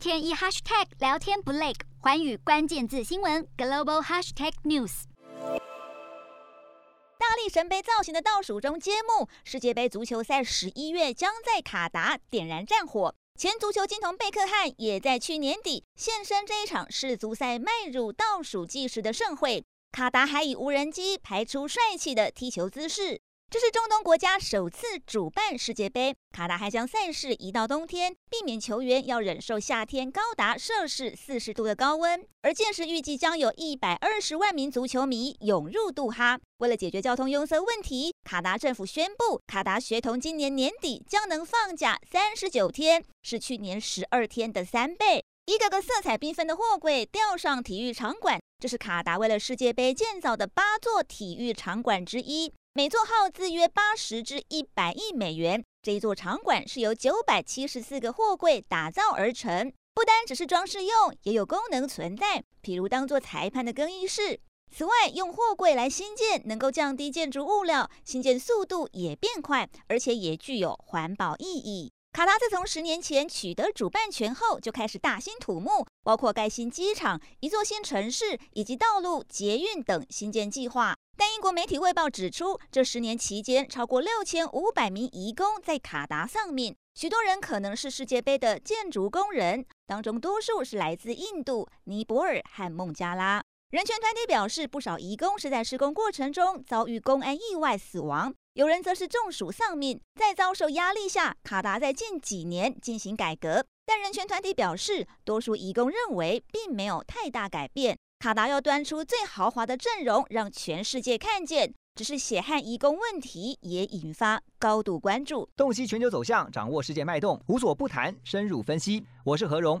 天一 hashtag 聊天不累，寰宇关键字新闻 global hashtag news。大力神杯造型的倒数中揭幕，世界杯足球赛十一月将在卡达点燃战火。前足球金童贝克汉也在去年底现身这一场世足赛迈入倒数计时的盛会。卡达还以无人机拍出帅气的踢球姿势。这是中东国家首次主办世界杯，卡达还将赛事移到冬天，避免球员要忍受夏天高达摄氏四十度的高温。而届时预计将有一百二十万名足球迷涌入杜哈。为了解决交通拥塞问题，卡达政府宣布，卡达学童今年年底将能放假三十九天，是去年十二天的三倍。一个个色彩缤纷的货柜吊上体育场馆，这是卡达为了世界杯建造的八座体育场馆之一。每座耗资约八十至一百亿美元。这一座场馆是由九百七十四个货柜打造而成，不单只是装饰用，也有功能存在，譬如当做裁判的更衣室。此外，用货柜来新建，能够降低建筑物料，新建速度也变快，而且也具有环保意义。卡达自从十年前取得主办权后，就开始大兴土木，包括盖新机场、一座新城市以及道路、捷运等新建计划。但英国媒体《卫报》指出，这十年期间，超过六千五百名移工在卡达丧命，许多人可能是世界杯的建筑工人，当中多数是来自印度、尼泊尔和孟加拉。人权团体表示，不少移工是在施工过程中遭遇公安意外死亡，有人则是中暑丧命。在遭受压力下，卡达在近几年进行改革，但人权团体表示，多数移工认为并没有太大改变。卡达要端出最豪华的阵容，让全世界看见。只是血汗移工问题也引发高度关注。洞悉全球走向，掌握世界脉动，无所不谈，深入分析。我是何荣，